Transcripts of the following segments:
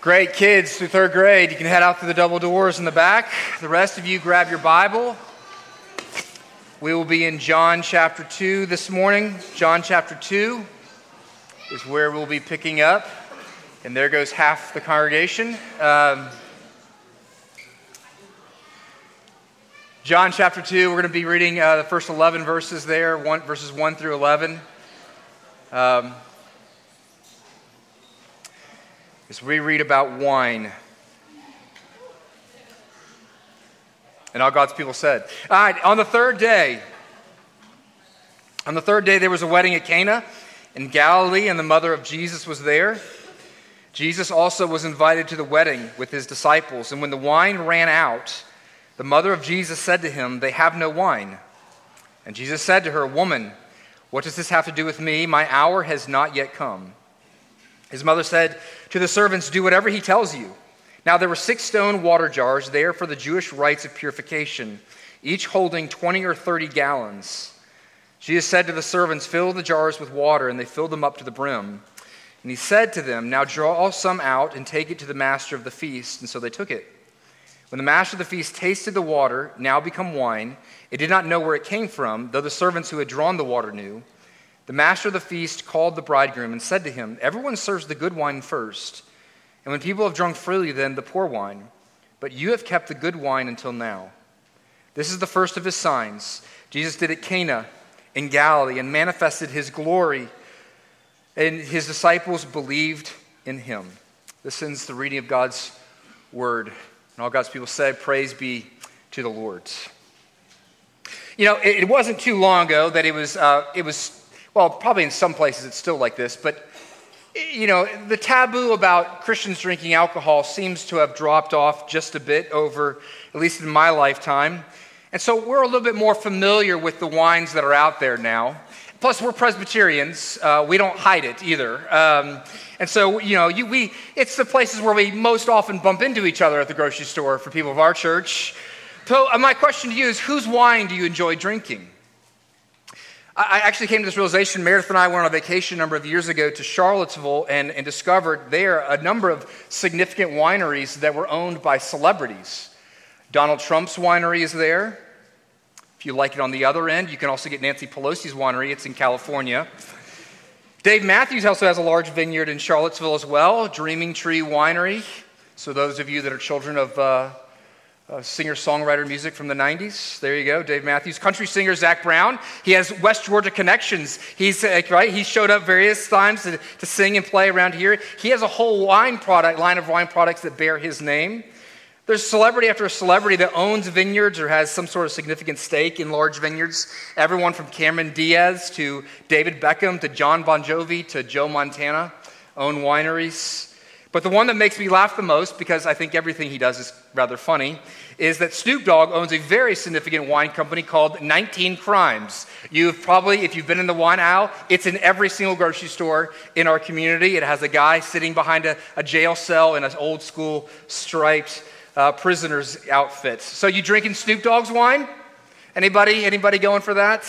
Great kids through third grade. You can head out through the double doors in the back. The rest of you grab your Bible. We will be in John chapter 2 this morning. John chapter 2 is where we'll be picking up. And there goes half the congregation. Um, John chapter 2, we're going to be reading uh, the first 11 verses there, one, verses 1 through 11. Um, as we read about wine. And all God's people said. All right, on the third day, on the third day, there was a wedding at Cana in Galilee, and the mother of Jesus was there. Jesus also was invited to the wedding with his disciples. And when the wine ran out, the mother of Jesus said to him, They have no wine. And Jesus said to her, Woman, what does this have to do with me? My hour has not yet come. His mother said to the servants, Do whatever he tells you. Now there were six stone water jars there for the Jewish rites of purification, each holding 20 or 30 gallons. Jesus said to the servants, Fill the jars with water, and they filled them up to the brim. And he said to them, Now draw some out and take it to the master of the feast. And so they took it. When the master of the feast tasted the water, now become wine, it did not know where it came from, though the servants who had drawn the water knew. The master of the feast called the bridegroom and said to him, Everyone serves the good wine first, and when people have drunk freely, then the poor wine. But you have kept the good wine until now. This is the first of his signs. Jesus did at Cana in Galilee and manifested his glory, and his disciples believed in him. This ends the reading of God's word. And all God's people said, Praise be to the Lord. You know, it, wasn't too long ago that it was, uh, it was well, probably in some places it's still like this, but you know, the taboo about Christians drinking alcohol seems to have dropped off just a bit over, at least in my lifetime. And so we're a little bit more familiar with the wines that are out there now. Plus, we're Presbyterians. Uh, we don't hide it either. Um, and so, you know, you, we, it's the places where we most often bump into each other at the grocery store for people of our church. So, uh, my question to you is whose wine do you enjoy drinking? I actually came to this realization. Meredith and I went on a vacation a number of years ago to Charlottesville and, and discovered there a number of significant wineries that were owned by celebrities. Donald Trump's winery is there. If you like it on the other end, you can also get Nancy Pelosi's winery. It's in California. Dave Matthews also has a large vineyard in Charlottesville as well, Dreaming Tree Winery. So, those of you that are children of uh, uh, singer songwriter music from the 90s. There you go, Dave Matthews. Country singer Zac Brown. He has West Georgia connections. He's uh, right. He showed up various times to, to sing and play around here. He has a whole wine product line of wine products that bear his name. There's celebrity after celebrity that owns vineyards or has some sort of significant stake in large vineyards. Everyone from Cameron Diaz to David Beckham to John Bon Jovi to Joe Montana own wineries. But the one that makes me laugh the most, because I think everything he does is rather funny, is that Snoop Dogg owns a very significant wine company called 19 Crimes. You've probably, if you've been in the wine aisle, it's in every single grocery store in our community. It has a guy sitting behind a, a jail cell in an old school striped uh, prisoner's outfit. So you drinking Snoop Dogg's wine? Anybody? Anybody going for that?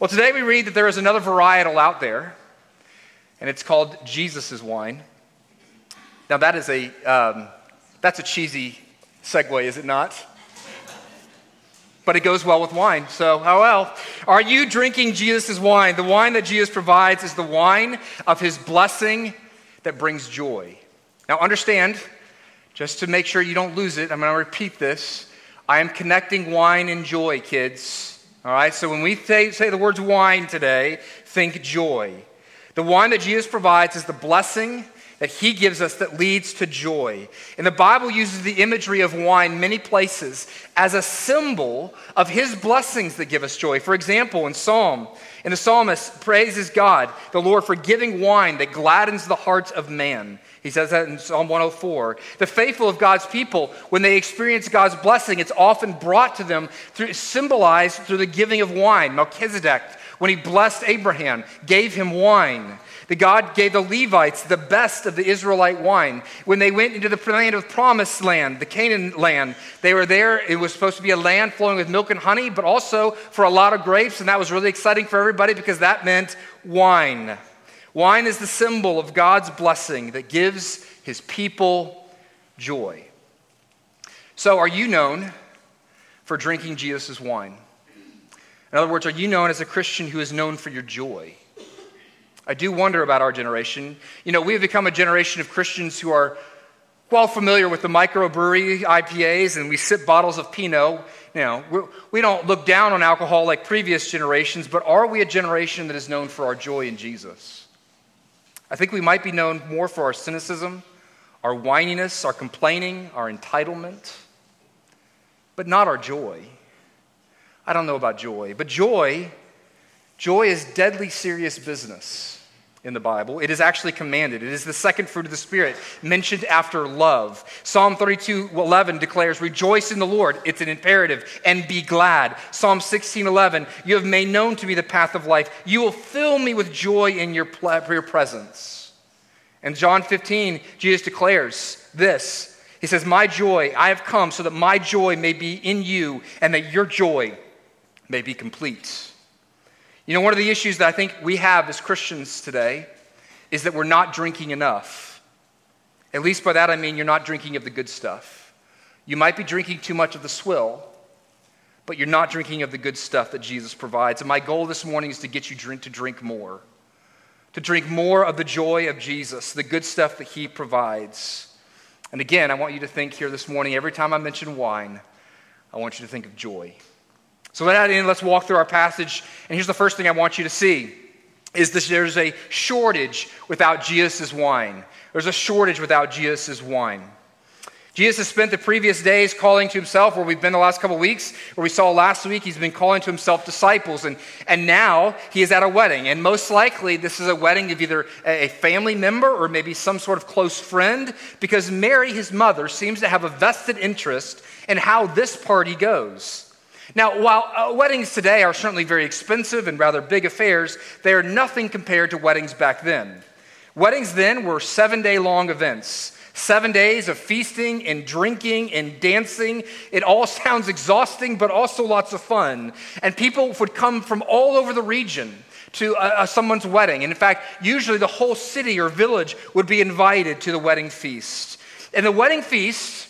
Well, today we read that there is another varietal out there, and it's called Jesus' wine. Now, that is a, um, that's a cheesy segue, is it not? But it goes well with wine, so oh well. Are you drinking Jesus' wine? The wine that Jesus provides is the wine of his blessing that brings joy. Now, understand, just to make sure you don't lose it, I'm going to repeat this. I am connecting wine and joy, kids. All right, so when we say, say the words wine today, think joy. The wine that Jesus provides is the blessing that he gives us that leads to joy. And the Bible uses the imagery of wine many places as a symbol of his blessings that give us joy. For example, in Psalm, in the psalmist praises God, the Lord, for giving wine that gladdens the hearts of man. He says that in Psalm 104. The faithful of God's people, when they experience God's blessing, it's often brought to them through symbolized through the giving of wine. Melchizedek, when he blessed Abraham, gave him wine. The God gave the Levites the best of the Israelite wine. When they went into the land of promised land, the Canaan land, they were there. It was supposed to be a land flowing with milk and honey, but also for a lot of grapes, and that was really exciting for everybody because that meant wine. Wine is the symbol of God's blessing that gives his people joy. So, are you known for drinking Jesus' wine? In other words, are you known as a Christian who is known for your joy? I do wonder about our generation. You know, we have become a generation of Christians who are well familiar with the microbrewery IPAs and we sip bottles of Pinot. You know, we don't look down on alcohol like previous generations, but are we a generation that is known for our joy in Jesus? I think we might be known more for our cynicism, our whininess, our complaining, our entitlement, but not our joy. I don't know about joy, but joy, joy is deadly serious business in the Bible. It is actually commanded. It is the second fruit of the Spirit, mentioned after love. Psalm 32 11 declares, Rejoice in the Lord. It's an imperative, and be glad. Psalm 16 11, You have made known to me the path of life. You will fill me with joy in your, your presence. And John 15, Jesus declares this. He says, My joy, I have come so that my joy may be in you, and that your joy may be complete. You know, one of the issues that I think we have as Christians today is that we're not drinking enough. At least by that I mean you're not drinking of the good stuff. You might be drinking too much of the swill, but you're not drinking of the good stuff that Jesus provides. And my goal this morning is to get you drink, to drink more, to drink more of the joy of Jesus, the good stuff that he provides. And again, I want you to think here this morning, every time I mention wine, I want you to think of joy. So with that in, let's walk through our passage. And here's the first thing I want you to see is that there's a shortage without Jesus' wine. There's a shortage without Jesus' wine. Jesus has spent the previous days calling to himself, where we've been the last couple weeks, where we saw last week, he's been calling to himself disciples. And, and now he is at a wedding. And most likely, this is a wedding of either a family member or maybe some sort of close friend, because Mary, his mother, seems to have a vested interest in how this party goes. Now, while uh, weddings today are certainly very expensive and rather big affairs, they are nothing compared to weddings back then. Weddings then were seven day long events. Seven days of feasting and drinking and dancing. It all sounds exhausting, but also lots of fun. And people would come from all over the region to uh, uh someone's wedding. And in fact, usually the whole city or village would be invited to the wedding feast. And the wedding feast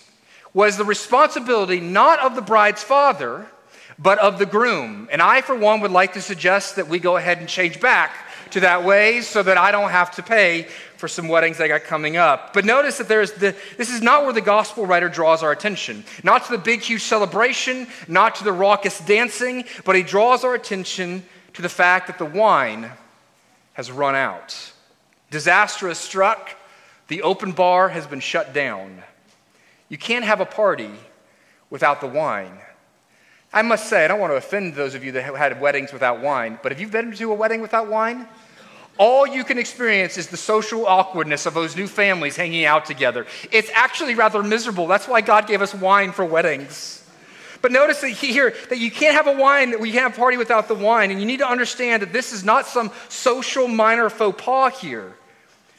was the responsibility not of the bride's father, but of the groom. And I, for one, would like to suggest that we go ahead and change back to that way so that I don't have to pay for some weddings I got coming up. But notice that there's the, this is not where the gospel writer draws our attention. Not to the big, huge celebration, not to the raucous dancing, but he draws our attention to the fact that the wine has run out. Disaster has struck, the open bar has been shut down. You can't have a party without the wine. I must say, I don't want to offend those of you that have had weddings without wine, but have you been to a wedding without wine? All you can experience is the social awkwardness of those new families hanging out together. It's actually rather miserable. That's why God gave us wine for weddings. But notice that here that you can't have a wine, that we can't have a party without the wine. And you need to understand that this is not some social minor faux pas here.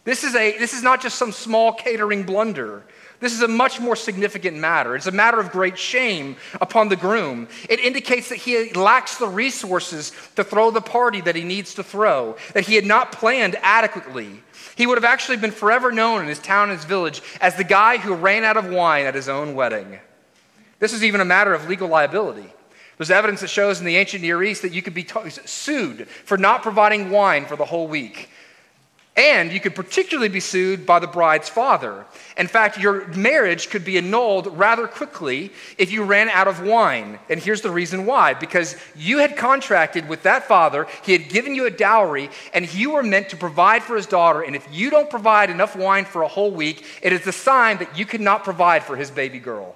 This is, a, this is not just some small catering blunder. This is a much more significant matter. It's a matter of great shame upon the groom. It indicates that he lacks the resources to throw the party that he needs to throw, that he had not planned adequately. He would have actually been forever known in his town and his village as the guy who ran out of wine at his own wedding. This is even a matter of legal liability. There's evidence that shows in the ancient Near East that you could be t- sued for not providing wine for the whole week. And you could particularly be sued by the bride's father. In fact, your marriage could be annulled rather quickly if you ran out of wine. And here's the reason why because you had contracted with that father, he had given you a dowry, and you were meant to provide for his daughter. And if you don't provide enough wine for a whole week, it is a sign that you cannot provide for his baby girl.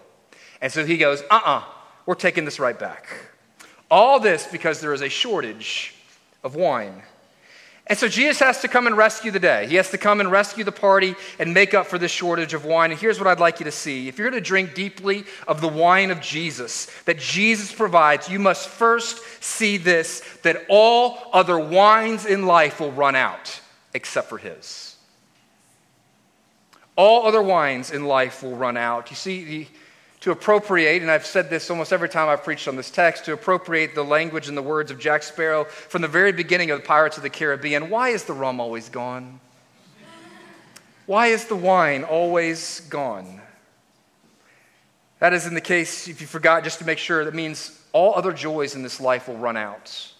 And so he goes, uh uh-uh, uh, we are taking this right back. All this because there is a shortage of wine. And so Jesus has to come and rescue the day. He has to come and rescue the party and make up for this shortage of wine. And here's what I'd like you to see. If you're going to drink deeply of the wine of Jesus that Jesus provides, you must first see this that all other wines in life will run out except for his. All other wines in life will run out. You see, the to appropriate, and I've said this almost every time I've preached on this text, to appropriate the language and the words of Jack Sparrow from the very beginning of the Pirates of the Caribbean. Why is the rum always gone? Why is the wine always gone? That is in the case, if you forgot, just to make sure, that means all other joys in this life will run out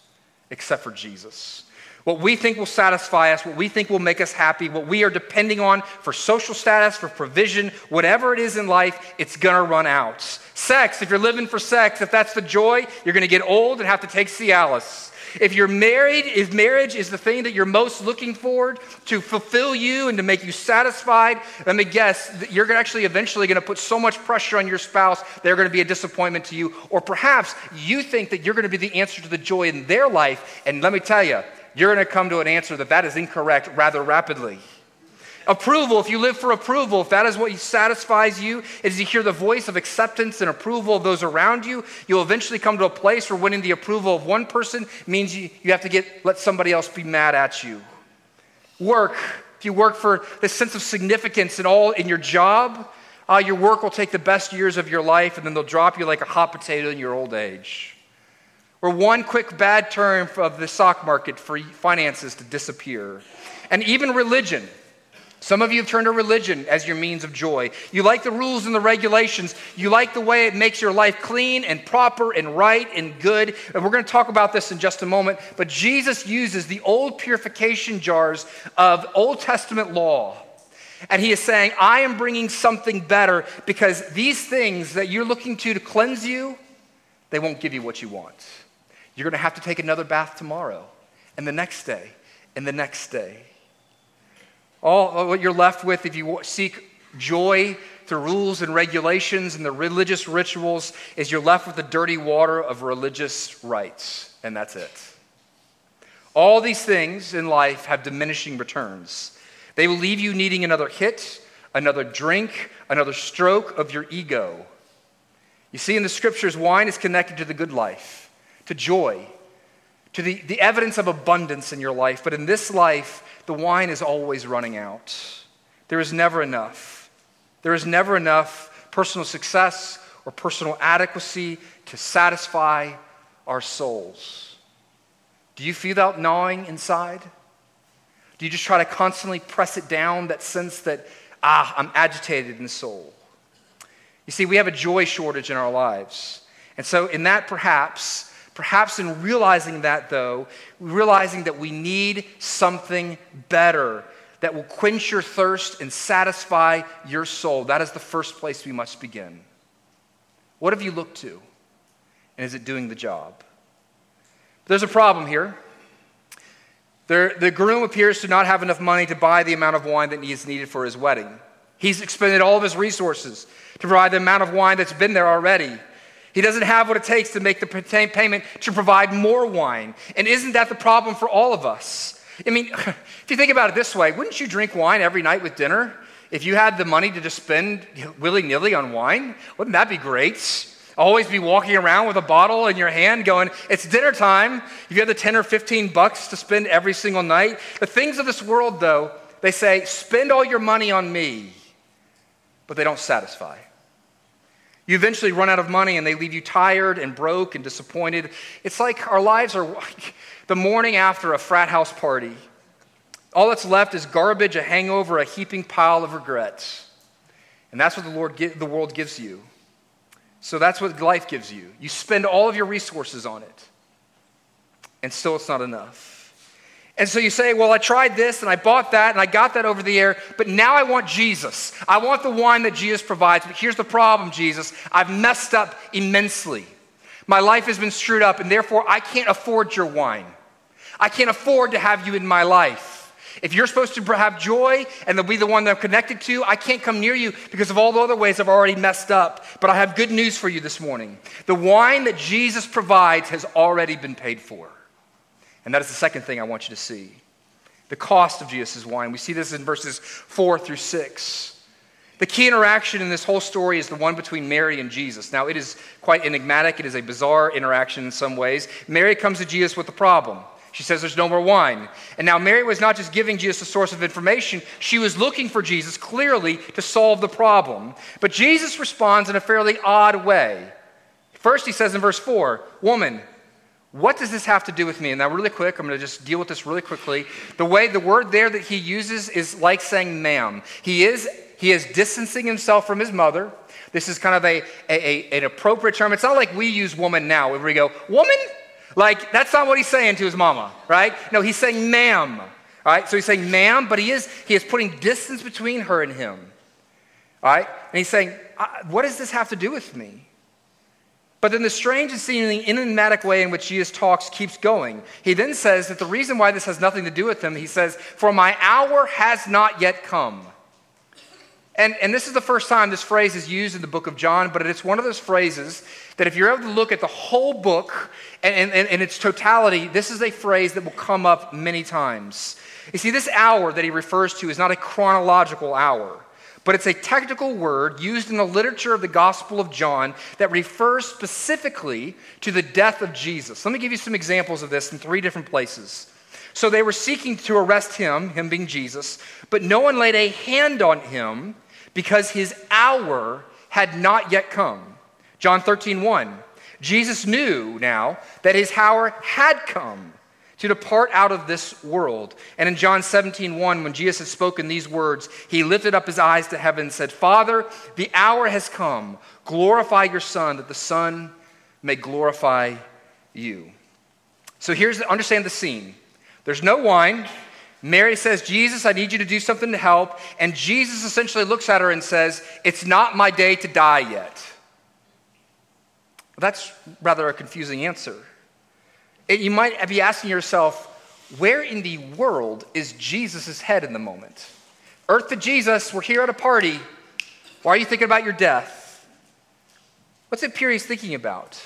except for Jesus. What we think will satisfy us, what we think will make us happy, what we are depending on for social status, for provision, whatever it is in life, it's gonna run out. Sex, if you're living for sex, if that's the joy, you're gonna get old and have to take Cialis. If you're married, if marriage is the thing that you're most looking forward to fulfill you and to make you satisfied, let me guess, you're actually eventually going to put so much pressure on your spouse, they're going to be a disappointment to you. Or perhaps you think that you're going to be the answer to the joy in their life. And let me tell you, you're going to come to an answer that that is incorrect rather rapidly. Approval, if you live for approval, if that is what satisfies you, as you hear the voice of acceptance and approval of those around you, you'll eventually come to a place where winning the approval of one person means you, you have to get let somebody else be mad at you. Work, if you work for the sense of significance in all in your job, uh, your work will take the best years of your life and then they'll drop you like a hot potato in your old age. Or one quick bad turn of the stock market for finances to disappear. And even religion. Some of you have turned to religion as your means of joy. You like the rules and the regulations. You like the way it makes your life clean and proper and right and good. And we're going to talk about this in just a moment. But Jesus uses the old purification jars of Old Testament law. And he is saying, I am bringing something better because these things that you're looking to to cleanse you, they won't give you what you want. You're going to have to take another bath tomorrow and the next day and the next day. All what you're left with if you seek joy through rules and regulations and the religious rituals is you're left with the dirty water of religious rites, and that's it. All these things in life have diminishing returns. They will leave you needing another hit, another drink, another stroke of your ego. You see, in the scriptures, wine is connected to the good life, to joy, to the, the evidence of abundance in your life. But in this life, the wine is always running out. There is never enough. There is never enough personal success or personal adequacy to satisfy our souls. Do you feel that gnawing inside? Do you just try to constantly press it down, that sense that, ah, I'm agitated in the soul? You see, we have a joy shortage in our lives. And so, in that, perhaps, Perhaps in realizing that, though, realizing that we need something better that will quench your thirst and satisfy your soul. That is the first place we must begin. What have you looked to? And is it doing the job? There's a problem here. There, the groom appears to not have enough money to buy the amount of wine that is needed for his wedding. He's expended all of his resources to provide the amount of wine that's been there already. He doesn't have what it takes to make the payment to provide more wine. And isn't that the problem for all of us? I mean, if you think about it this way, wouldn't you drink wine every night with dinner? If you had the money to just spend willy nilly on wine, wouldn't that be great? Always be walking around with a bottle in your hand going, it's dinner time. If you have the 10 or 15 bucks to spend every single night. The things of this world, though, they say, spend all your money on me, but they don't satisfy. You eventually run out of money and they leave you tired and broke and disappointed. It's like our lives are the morning after a frat house party. All that's left is garbage, a hangover, a heaping pile of regrets. And that's what the, Lord, the world gives you. So that's what life gives you. You spend all of your resources on it, and still it's not enough. And so you say, Well, I tried this and I bought that and I got that over the air, but now I want Jesus. I want the wine that Jesus provides. But here's the problem, Jesus. I've messed up immensely. My life has been screwed up, and therefore I can't afford your wine. I can't afford to have you in my life. If you're supposed to have joy and to be the one that I'm connected to, I can't come near you because of all the other ways I've already messed up. But I have good news for you this morning. The wine that Jesus provides has already been paid for. And that is the second thing I want you to see the cost of Jesus' wine. We see this in verses 4 through 6. The key interaction in this whole story is the one between Mary and Jesus. Now, it is quite enigmatic. It is a bizarre interaction in some ways. Mary comes to Jesus with a problem. She says there's no more wine. And now Mary was not just giving Jesus a source of information, she was looking for Jesus clearly to solve the problem. But Jesus responds in a fairly odd way. First, he says in verse 4, Woman, what does this have to do with me? And now, really quick, I'm going to just deal with this really quickly. The way the word there that he uses is like saying ma'am. He is, he is distancing himself from his mother. This is kind of a, a, a, an appropriate term. It's not like we use woman now, where we go, woman? Like, that's not what he's saying to his mama, right? No, he's saying ma'am. All right, so he's saying ma'am, but he is, he is putting distance between her and him. All right, and he's saying, what does this have to do with me? But then the strange and seemingly enigmatic way in which Jesus talks keeps going. He then says that the reason why this has nothing to do with him, he says, For my hour has not yet come. And, and this is the first time this phrase is used in the book of John, but it's one of those phrases that if you're able to look at the whole book and, and, and its totality, this is a phrase that will come up many times. You see, this hour that he refers to is not a chronological hour but it's a technical word used in the literature of the Gospel of John that refers specifically to the death of Jesus. Let me give you some examples of this in three different places. So they were seeking to arrest him, him being Jesus, but no one laid a hand on him because his hour had not yet come. John 13, 1. Jesus knew now that his hour had come to depart out of this world. And in John 17, 1, when Jesus had spoken these words, he lifted up his eyes to heaven and said, Father, the hour has come. Glorify your Son, that the Son may glorify you. So here's the, understand the scene. There's no wine. Mary says, Jesus, I need you to do something to help. And Jesus essentially looks at her and says, It's not my day to die yet. That's rather a confusing answer. You might be asking yourself, where in the world is Jesus' head in the moment? Earth to Jesus, we're here at a party. Why are you thinking about your death? What's he's thinking about?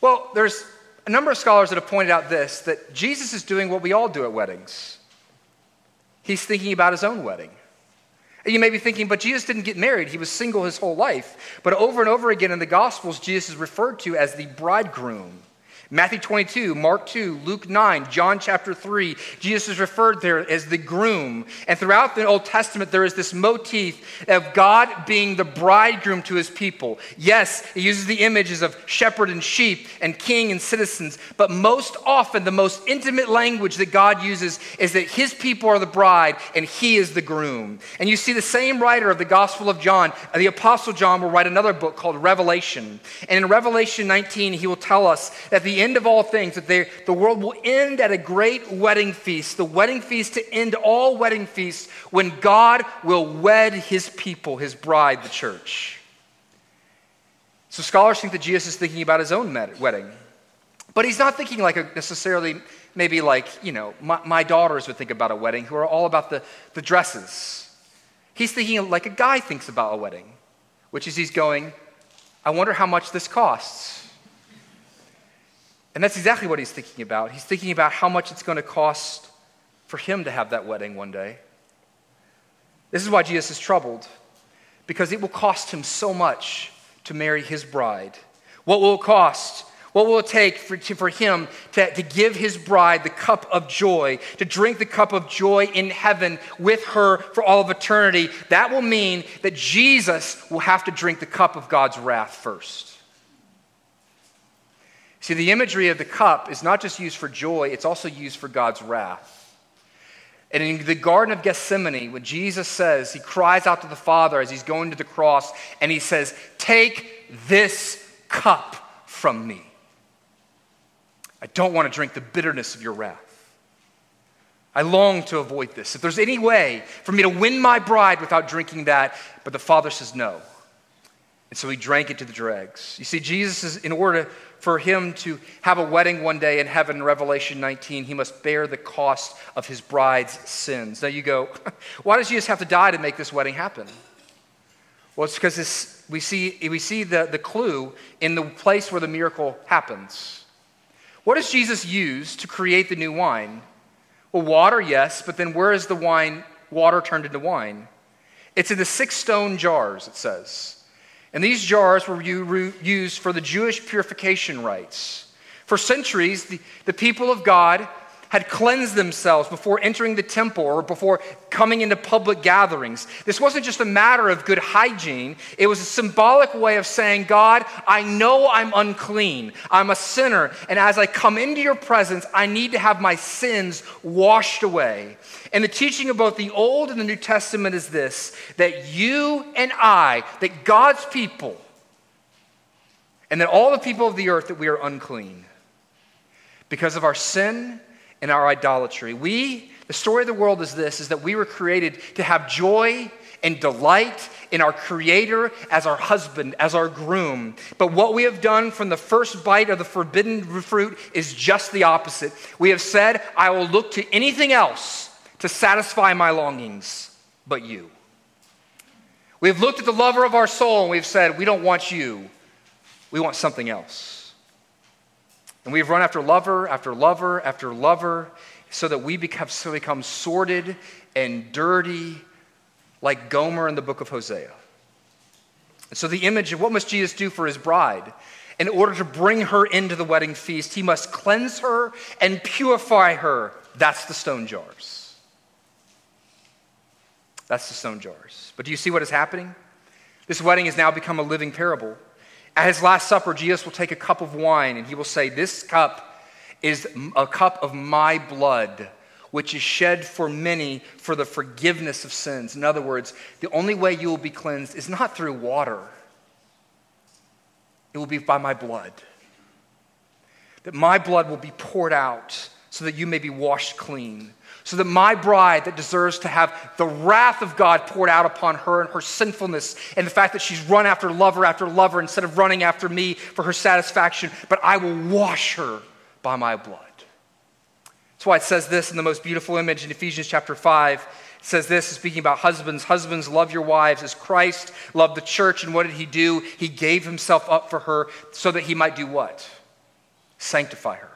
Well, there's a number of scholars that have pointed out this that Jesus is doing what we all do at weddings. He's thinking about his own wedding. And you may be thinking, but Jesus didn't get married. He was single his whole life. But over and over again in the Gospels, Jesus is referred to as the bridegroom. Matthew 22, Mark 2, Luke 9, John chapter 3, Jesus is referred there as the groom. And throughout the Old Testament, there is this motif of God being the bridegroom to his people. Yes, he uses the images of shepherd and sheep and king and citizens, but most often, the most intimate language that God uses is that his people are the bride and he is the groom. And you see the same writer of the Gospel of John, uh, the Apostle John, will write another book called Revelation. And in Revelation 19, he will tell us that the end of all things, that they, the world will end at a great wedding feast, the wedding feast to end all wedding feasts when God will wed his people, his bride, the church. So scholars think that Jesus is thinking about his own wedding. But he's not thinking like a necessarily, maybe like, you know, my, my daughters would think about a wedding who are all about the, the dresses. He's thinking like a guy thinks about a wedding, which is he's going, I wonder how much this costs. And that's exactly what he's thinking about. He's thinking about how much it's going to cost for him to have that wedding one day. This is why Jesus is troubled, because it will cost him so much to marry his bride. What will it cost? What will it take for, to, for him to, to give his bride the cup of joy, to drink the cup of joy in heaven with her for all of eternity? That will mean that Jesus will have to drink the cup of God's wrath first. See, the imagery of the cup is not just used for joy, it's also used for God's wrath. And in the Garden of Gethsemane, when Jesus says, he cries out to the Father as he's going to the cross, and he says, Take this cup from me. I don't want to drink the bitterness of your wrath. I long to avoid this. If there's any way for me to win my bride without drinking that, but the Father says no. And so he drank it to the dregs. You see, Jesus is, in order for him to have a wedding one day in heaven, Revelation 19, he must bear the cost of his bride's sins. Now you go, why does Jesus have to die to make this wedding happen? Well, it's because this, we see, we see the, the clue in the place where the miracle happens. What does Jesus use to create the new wine? Well, water, yes, but then where is the wine, water turned into wine? It's in the six stone jars, it says. And these jars were used for the Jewish purification rites. For centuries, the, the people of God had cleansed themselves before entering the temple or before coming into public gatherings. This wasn't just a matter of good hygiene, it was a symbolic way of saying, God, I know I'm unclean. I'm a sinner. And as I come into your presence, I need to have my sins washed away. And the teaching of both the Old and the New Testament is this that you and I, that God's people, and that all the people of the earth, that we are unclean because of our sin and our idolatry. We, the story of the world is this is that we were created to have joy and delight in our creator as our husband, as our groom. But what we have done from the first bite of the forbidden fruit is just the opposite. We have said, I will look to anything else to satisfy my longings but you. We've looked at the lover of our soul and we've said, we don't want you. We want something else. And we've run after lover after lover after lover so that we become, so become sordid and dirty like Gomer in the book of Hosea. And so, the image of what must Jesus do for his bride? In order to bring her into the wedding feast, he must cleanse her and purify her. That's the stone jars. That's the stone jars. But do you see what is happening? This wedding has now become a living parable. At his Last Supper, Jesus will take a cup of wine and he will say, This cup is a cup of my blood, which is shed for many for the forgiveness of sins. In other words, the only way you will be cleansed is not through water, it will be by my blood. That my blood will be poured out so that you may be washed clean so that my bride that deserves to have the wrath of God poured out upon her and her sinfulness and the fact that she's run after lover after lover instead of running after me for her satisfaction, but I will wash her by my blood. That's why it says this in the most beautiful image in Ephesians chapter 5. It says this, speaking about husbands Husbands, love your wives as Christ loved the church. And what did he do? He gave himself up for her so that he might do what? Sanctify her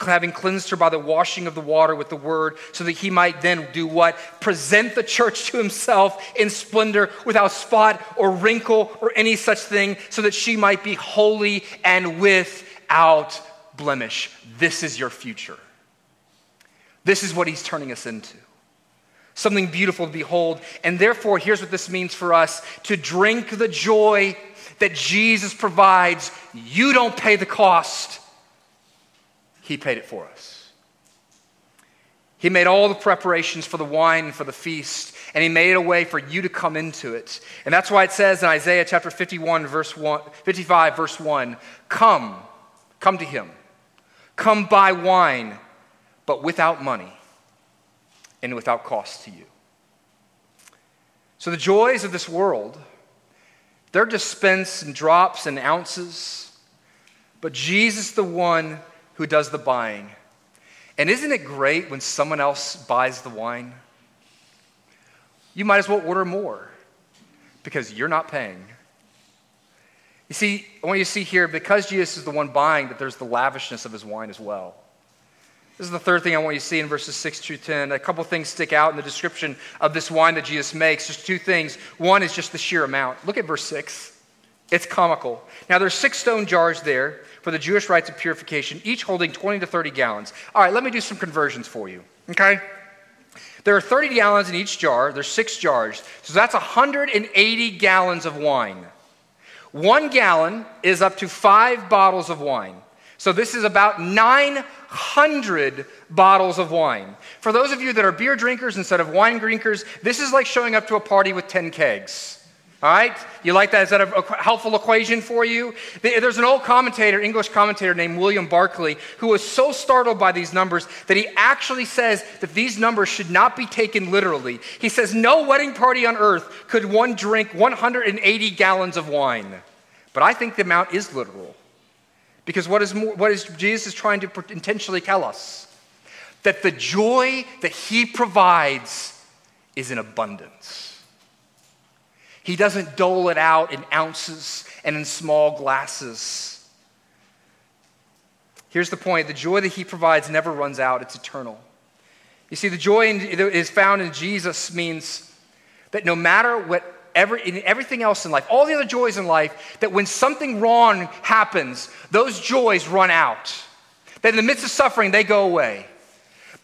having cleansed her by the washing of the water with the word, so that he might then do what? Present the church to himself in splendor, without spot or wrinkle or any such thing, so that she might be holy and without blemish. This is your future. This is what he's turning us into. Something beautiful to behold. And therefore, here's what this means for us to drink the joy that Jesus provides. You don't pay the cost. He paid it for us. He made all the preparations for the wine for the feast, and He made a way for you to come into it. And that's why it says in Isaiah chapter 51, verse 1, 55, verse 1 Come, come to Him. Come buy wine, but without money and without cost to you. So the joys of this world, they're dispensed in drops and ounces, but Jesus, the one who does the buying. And isn't it great when someone else buys the wine? You might as well order more because you're not paying. You see, I want you to see here, because Jesus is the one buying, that there's the lavishness of his wine as well. This is the third thing I want you to see in verses 6 through 10. A couple things stick out in the description of this wine that Jesus makes. Just two things. One is just the sheer amount. Look at verse 6. It's comical. Now, there's six stone jars there for the Jewish rites of purification, each holding 20 to 30 gallons. All right, let me do some conversions for you, okay? There are 30 gallons in each jar. There's six jars. So that's 180 gallons of wine. One gallon is up to five bottles of wine. So this is about 900 bottles of wine. For those of you that are beer drinkers instead of wine drinkers, this is like showing up to a party with 10 kegs. All right? You like that? Is that a helpful equation for you? There's an old commentator, English commentator named William Barclay, who was so startled by these numbers that he actually says that these numbers should not be taken literally. He says, No wedding party on earth could one drink 180 gallons of wine. But I think the amount is literal. Because what is, more, what is Jesus is trying to intentionally tell us? That the joy that he provides is in abundance. He doesn't dole it out in ounces and in small glasses. Here's the point the joy that he provides never runs out, it's eternal. You see, the joy that is found in Jesus means that no matter what every, in everything else in life, all the other joys in life, that when something wrong happens, those joys run out. That in the midst of suffering, they go away.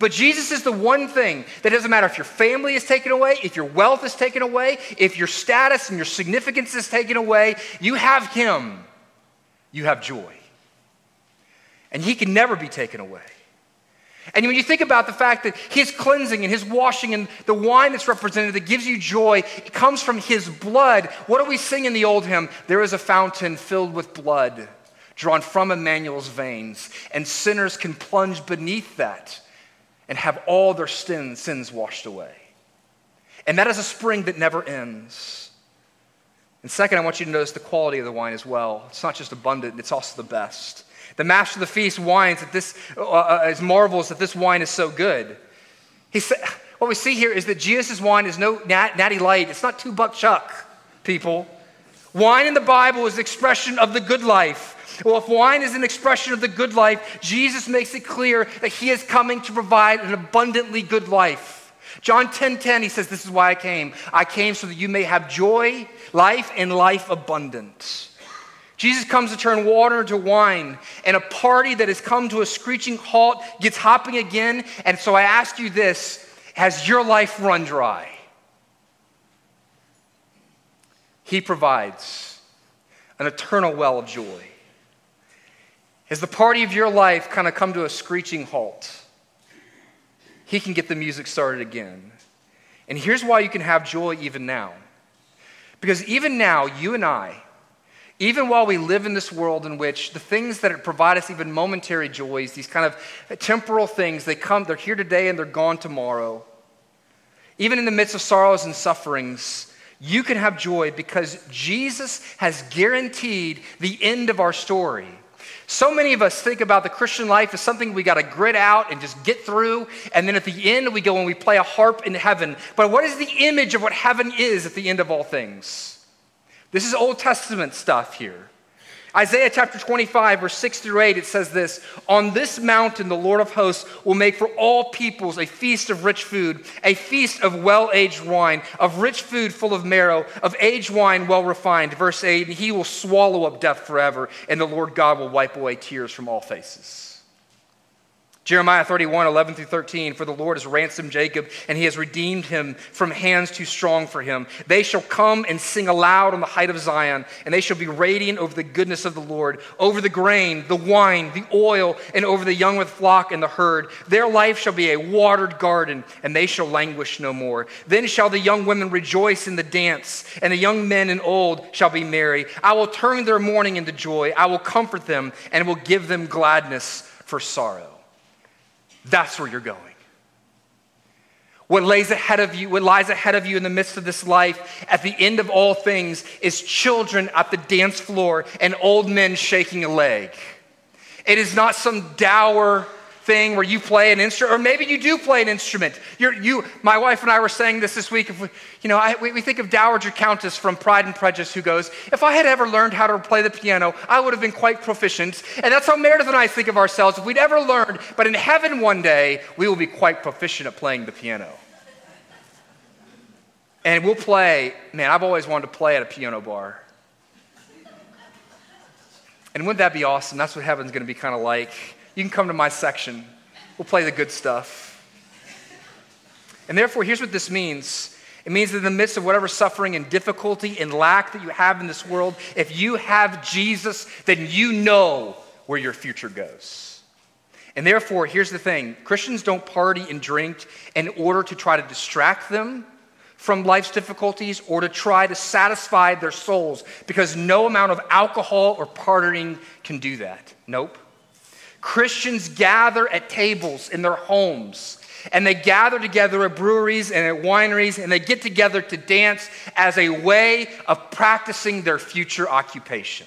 But Jesus is the one thing that doesn't matter if your family is taken away, if your wealth is taken away, if your status and your significance is taken away, you have Him, you have joy. And He can never be taken away. And when you think about the fact that his cleansing and his washing and the wine that's represented that gives you joy, it comes from his blood. What do we sing in the old hymn? There is a fountain filled with blood drawn from Emmanuel's veins, and sinners can plunge beneath that and have all their sin, sins washed away. And that is a spring that never ends. And second, I want you to notice the quality of the wine as well. It's not just abundant, it's also the best. The master of the feast whines that this uh, uh, is marvels that this wine is so good. He said, what we see here is that Jesus' wine is no nat- natty light. It's not two buck chuck, people. Wine in the Bible is the expression of the good life. Well, if wine is an expression of the good life, Jesus makes it clear that he is coming to provide an abundantly good life. John 10:10 10, 10, he says this is why I came. I came so that you may have joy, life and life abundant. Jesus comes to turn water into wine, and a party that has come to a screeching halt gets hopping again. And so I ask you this Has your life run dry? He provides an eternal well of joy. Has the party of your life kind of come to a screeching halt? He can get the music started again. And here's why you can have joy even now. Because even now, you and I, even while we live in this world in which the things that provide us even momentary joys, these kind of temporal things, they come, they're here today and they're gone tomorrow. Even in the midst of sorrows and sufferings, you can have joy because Jesus has guaranteed the end of our story. So many of us think about the Christian life as something we got to grit out and just get through. And then at the end, we go and we play a harp in heaven. But what is the image of what heaven is at the end of all things? This is Old Testament stuff here. Isaiah chapter 25, verse 6 through 8, it says this On this mountain, the Lord of hosts will make for all peoples a feast of rich food, a feast of well aged wine, of rich food full of marrow, of aged wine well refined. Verse 8, He will swallow up death forever, and the Lord God will wipe away tears from all faces. Jeremiah 31, 11 through 13, for the Lord has ransomed Jacob, and he has redeemed him from hands too strong for him. They shall come and sing aloud on the height of Zion, and they shall be radiant over the goodness of the Lord, over the grain, the wine, the oil, and over the young with flock and the herd. Their life shall be a watered garden, and they shall languish no more. Then shall the young women rejoice in the dance, and the young men and old shall be merry. I will turn their mourning into joy. I will comfort them, and will give them gladness for sorrow. That's where you're going. What lays ahead of you, what lies ahead of you in the midst of this life, at the end of all things, is children at the dance floor and old men shaking a leg. It is not some dour thing where you play an instrument, or maybe you do play an instrument. You're, you, my wife and I were saying this this week. If we, you know, I, we, we think of Dowager Countess from Pride and Prejudice who goes, If I had ever learned how to play the piano, I would have been quite proficient. And that's how Meredith and I think of ourselves. If we'd ever learned, but in heaven one day, we will be quite proficient at playing the piano. And we'll play, man, I've always wanted to play at a piano bar. And wouldn't that be awesome? That's what heaven's going to be kind of like. You can come to my section. We'll play the good stuff. And therefore, here's what this means it means that in the midst of whatever suffering and difficulty and lack that you have in this world, if you have Jesus, then you know where your future goes. And therefore, here's the thing Christians don't party and drink in order to try to distract them from life's difficulties or to try to satisfy their souls because no amount of alcohol or partying can do that. Nope. Christians gather at tables in their homes and they gather together at breweries and at wineries and they get together to dance as a way of practicing their future occupation.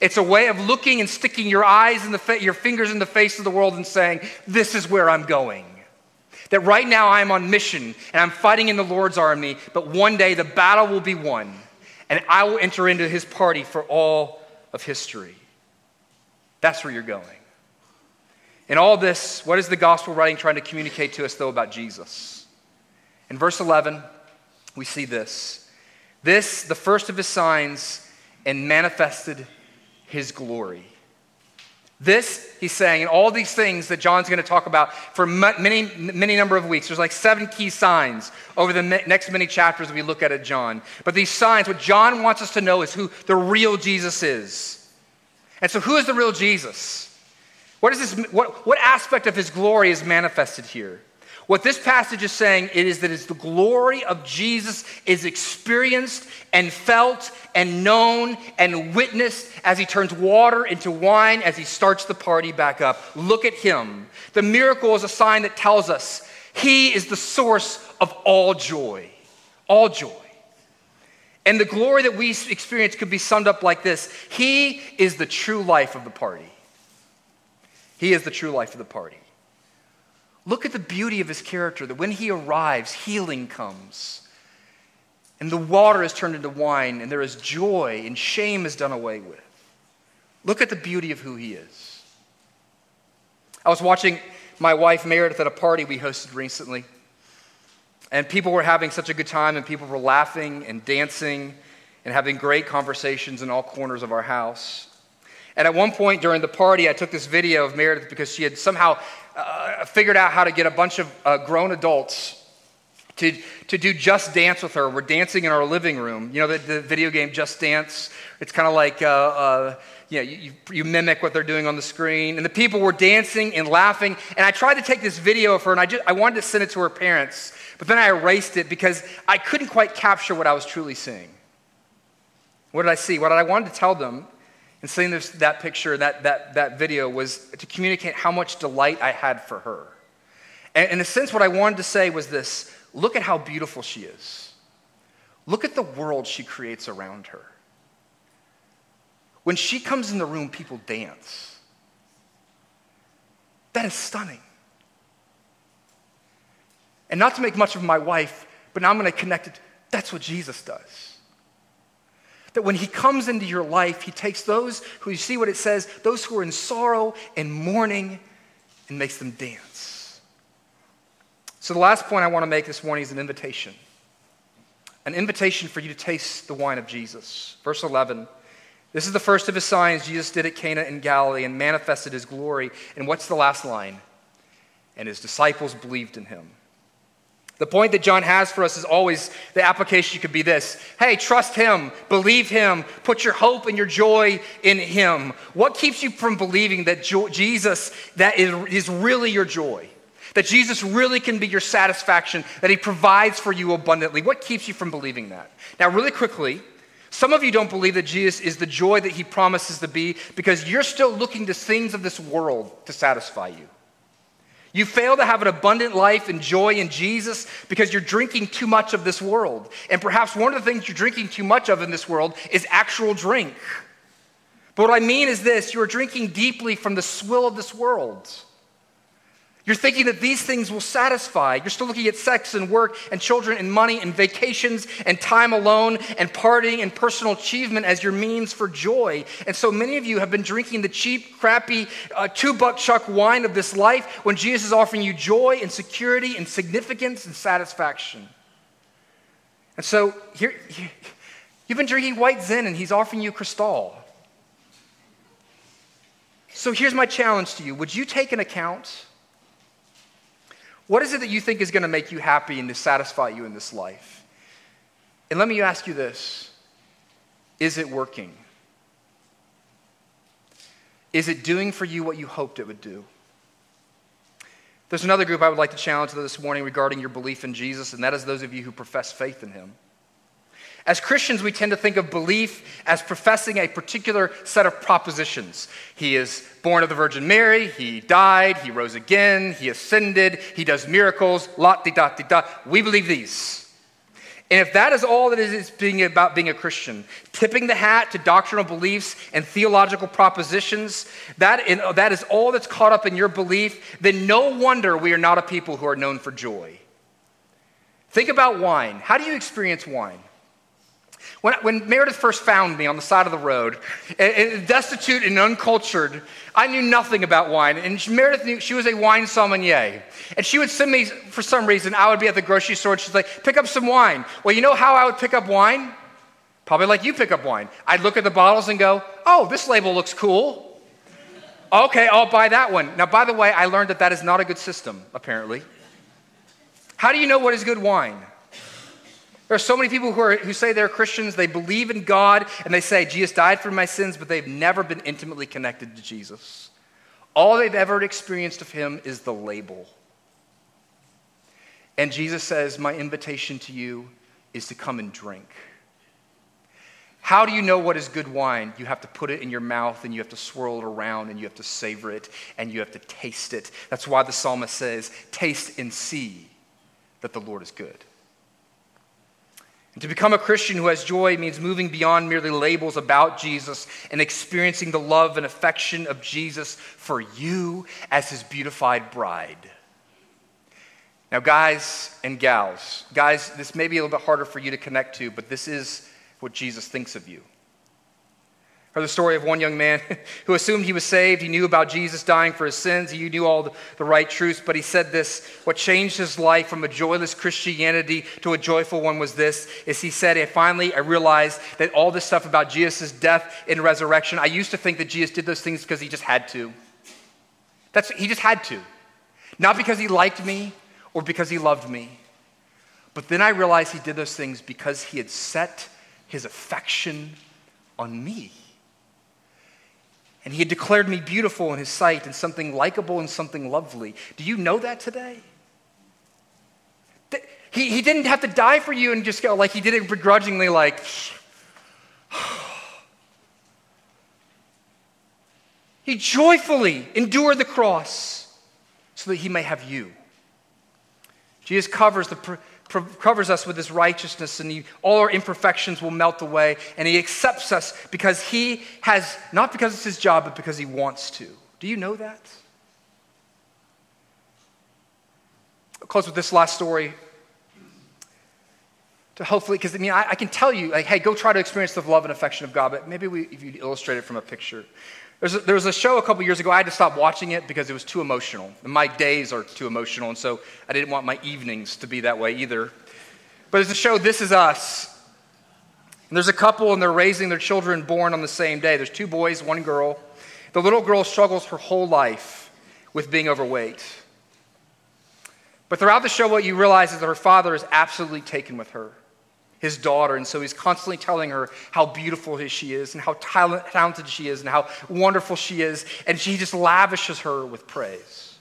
It's a way of looking and sticking your eyes the fa- your fingers in the face of the world and saying, "This is where I'm going." That right now I'm on mission and I'm fighting in the Lord's army, but one day the battle will be won and I will enter into his party for all of history. That's where you're going. In all this, what is the gospel writing trying to communicate to us, though, about Jesus? In verse 11, we see this This, the first of his signs, and manifested his glory. This, he's saying, and all these things that John's going to talk about for many, many number of weeks. There's like seven key signs over the next many chapters we look at at John. But these signs, what John wants us to know is who the real Jesus is. And so, who is the real Jesus? What, is this, what, what aspect of his glory is manifested here? What this passage is saying it is that it's the glory of Jesus is experienced and felt and known and witnessed as he turns water into wine, as he starts the party back up. Look at him. The miracle is a sign that tells us he is the source of all joy. All joy. And the glory that we experience could be summed up like this He is the true life of the party. He is the true life of the party. Look at the beauty of his character that when he arrives, healing comes. And the water is turned into wine, and there is joy, and shame is done away with. Look at the beauty of who he is. I was watching my wife Meredith at a party we hosted recently, and people were having such a good time, and people were laughing and dancing and having great conversations in all corners of our house. And at one point during the party, I took this video of Meredith because she had somehow uh, figured out how to get a bunch of uh, grown adults to, to do Just Dance with her. We're dancing in our living room. You know, the, the video game Just Dance? It's kind of like, uh, uh, you, know, you, you, mimic what they're doing on the screen. And the people were dancing and laughing. And I tried to take this video of her, and I, just, I wanted to send it to her parents. But then I erased it because I couldn't quite capture what I was truly seeing. What did I see? What I wanted to tell them and seeing this, that picture, that, that, that video, was to communicate how much delight I had for her. And in a sense, what I wanted to say was this look at how beautiful she is. Look at the world she creates around her. When she comes in the room, people dance. That is stunning. And not to make much of my wife, but now I'm going to connect it. That's what Jesus does that when he comes into your life, he takes those who, you see what it says, those who are in sorrow and mourning, and makes them dance. So, the last point I want to make this morning is an invitation an invitation for you to taste the wine of Jesus. Verse 11. This is the first of his signs Jesus did at Cana in Galilee and manifested his glory. And what's the last line? And his disciples believed in him. The point that John has for us is always the application could be this Hey, trust him, believe him, put your hope and your joy in him. What keeps you from believing that jo- Jesus that is, is really your joy? That Jesus really can be your satisfaction, that he provides for you abundantly. What keeps you from believing that? Now, really quickly, some of you don't believe that Jesus is the joy that he promises to be because you're still looking to things of this world to satisfy you. You fail to have an abundant life and joy in Jesus because you're drinking too much of this world. And perhaps one of the things you're drinking too much of in this world is actual drink. But what I mean is this you are drinking deeply from the swill of this world. You're thinking that these things will satisfy. You're still looking at sex and work and children and money and vacations and time alone and partying and personal achievement as your means for joy. And so many of you have been drinking the cheap, crappy, uh, two buck chuck wine of this life when Jesus is offering you joy and security and significance and satisfaction. And so here, you've been drinking white Zin and he's offering you Cristal. So here's my challenge to you Would you take an account? What is it that you think is going to make you happy and to satisfy you in this life? And let me ask you this Is it working? Is it doing for you what you hoped it would do? There's another group I would like to challenge this morning regarding your belief in Jesus, and that is those of you who profess faith in him. As Christians, we tend to think of belief as professing a particular set of propositions. He is born of the Virgin Mary, he died, he rose again, he ascended, he does miracles, lot di da da. We believe these. And if that is all that is being about being a Christian, tipping the hat to doctrinal beliefs and theological propositions, that, that is all that's caught up in your belief, then no wonder we are not a people who are known for joy. Think about wine. How do you experience wine? When, when Meredith first found me on the side of the road, destitute and uncultured, I knew nothing about wine. And Meredith knew she was a wine sommelier. And she would send me, for some reason, I would be at the grocery store, and she's like, pick up some wine. Well, you know how I would pick up wine? Probably like you pick up wine. I'd look at the bottles and go, oh, this label looks cool. Okay, I'll buy that one. Now, by the way, I learned that that is not a good system, apparently. How do you know what is good wine? There are so many people who, are, who say they're Christians, they believe in God, and they say, Jesus died for my sins, but they've never been intimately connected to Jesus. All they've ever experienced of him is the label. And Jesus says, My invitation to you is to come and drink. How do you know what is good wine? You have to put it in your mouth and you have to swirl it around and you have to savor it and you have to taste it. That's why the psalmist says, Taste and see that the Lord is good. And to become a Christian who has joy means moving beyond merely labels about Jesus and experiencing the love and affection of Jesus for you as his beautified bride. Now, guys and gals, guys, this may be a little bit harder for you to connect to, but this is what Jesus thinks of you. Heard the story of one young man who assumed he was saved. He knew about Jesus dying for his sins. He knew all the right truths, but he said this what changed his life from a joyless Christianity to a joyful one was this is he said, I finally I realized that all this stuff about Jesus' death and resurrection, I used to think that Jesus did those things because he just had to. That's he just had to. Not because he liked me or because he loved me. But then I realized he did those things because he had set his affection on me. And he had declared me beautiful in his sight and something likable and something lovely. Do you know that today? He, he didn't have to die for you and just go like he did it begrudgingly, like, he joyfully endured the cross so that he may have you. Jesus covers the covers us with his righteousness, and he, all our imperfections will melt away. And he accepts us because he has, not because it's his job, but because he wants to. Do you know that? I'll close with this last story. To hopefully, because I mean, I, I, can tell you, like, hey, go try to experience the love and affection of God, but maybe we, if you illustrate it from a picture. A, there was a show a couple years ago. I had to stop watching it because it was too emotional. My days are too emotional, and so I didn't want my evenings to be that way either. But it's a show, This Is Us. And there's a couple, and they're raising their children born on the same day. There's two boys, one girl. The little girl struggles her whole life with being overweight. But throughout the show, what you realize is that her father is absolutely taken with her his daughter. And so he's constantly telling her how beautiful she is and how talented she is and how wonderful she is. And she just lavishes her with praise.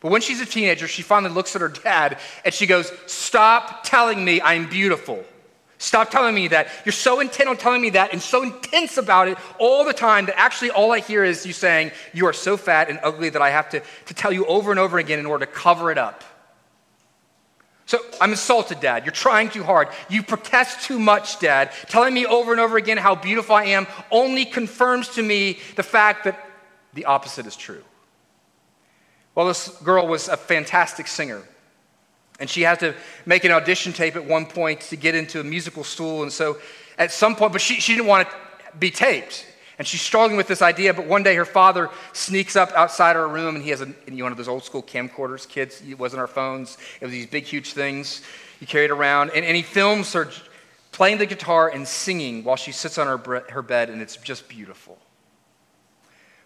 But when she's a teenager, she finally looks at her dad and she goes, Stop telling me I'm beautiful. Stop telling me that. You're so intent on telling me that and so intense about it all the time that actually all I hear is you saying, You are so fat and ugly that I have to, to tell you over and over again in order to cover it up. So I'm insulted, Dad. You're trying too hard. You protest too much, Dad. Telling me over and over again how beautiful I am only confirms to me the fact that the opposite is true. Well, this girl was a fantastic singer. And she had to make an audition tape at one point to get into a musical school. And so at some point, but she, she didn't want to be taped. And she's struggling with this idea, but one day her father sneaks up outside her room and he has a, one of those old school camcorders, kids. It wasn't our phones, it was these big, huge things he carried around. And, and he films her playing the guitar and singing while she sits on her, her bed, and it's just beautiful.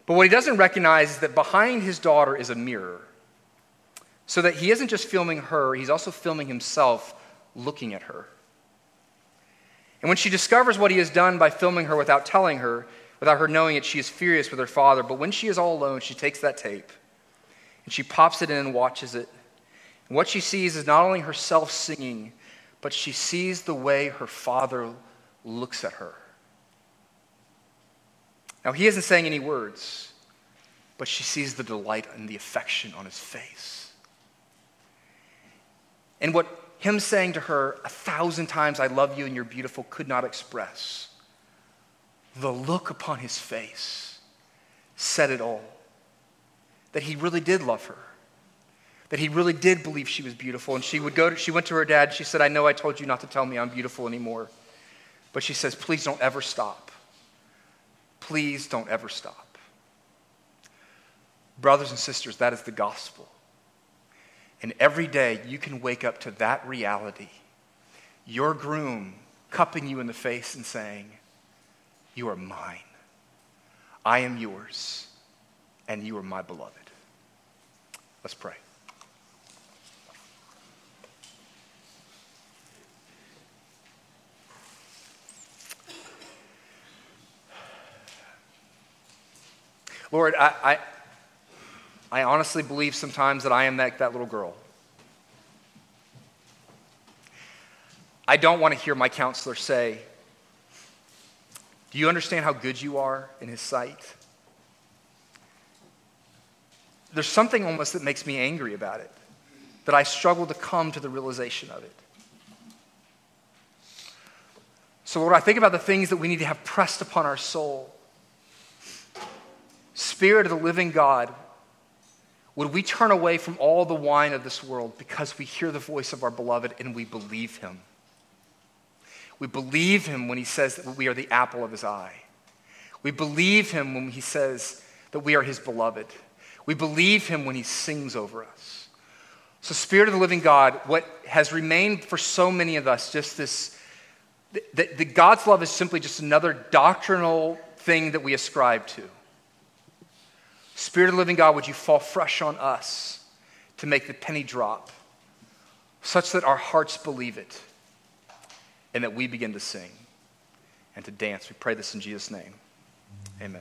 But what he doesn't recognize is that behind his daughter is a mirror. So that he isn't just filming her, he's also filming himself looking at her. And when she discovers what he has done by filming her without telling her, Without her knowing it, she is furious with her father. But when she is all alone, she takes that tape and she pops it in and watches it. And what she sees is not only herself singing, but she sees the way her father looks at her. Now, he isn't saying any words, but she sees the delight and the affection on his face. And what him saying to her a thousand times, I love you and you're beautiful, could not express the look upon his face said it all. That he really did love her. That he really did believe she was beautiful. And she would go to, she went to her dad. She said, I know I told you not to tell me I'm beautiful anymore. But she says, please don't ever stop. Please don't ever stop. Brothers and sisters, that is the gospel. And every day you can wake up to that reality. Your groom cupping you in the face and saying, You are mine. I am yours, and you are my beloved. Let's pray. Lord, I, I, I, honestly believe sometimes that I am that, that little girl. I don't want to hear my counselor say, Do you understand how good you are in his sight? There's something almost that makes me angry about it, that I struggle to come to the realization of it. So, Lord, I think about the things that we need to have pressed upon our soul. Spirit of the living God, would we turn away from all the wine of this world because we hear the voice of our beloved and we believe him? We believe him when he says that we are the apple of his eye. We believe him when he says that we are his beloved. We believe him when he sings over us. So, Spirit of the living God, what has remained for so many of us just this that, God's love is simply just another doctrinal thing that we ascribe to. Spirit of the living God, would you fall fresh on us to make the penny drop such that our hearts believe it and that we begin to sing and to dance. We pray this in Jesus' name. Amen.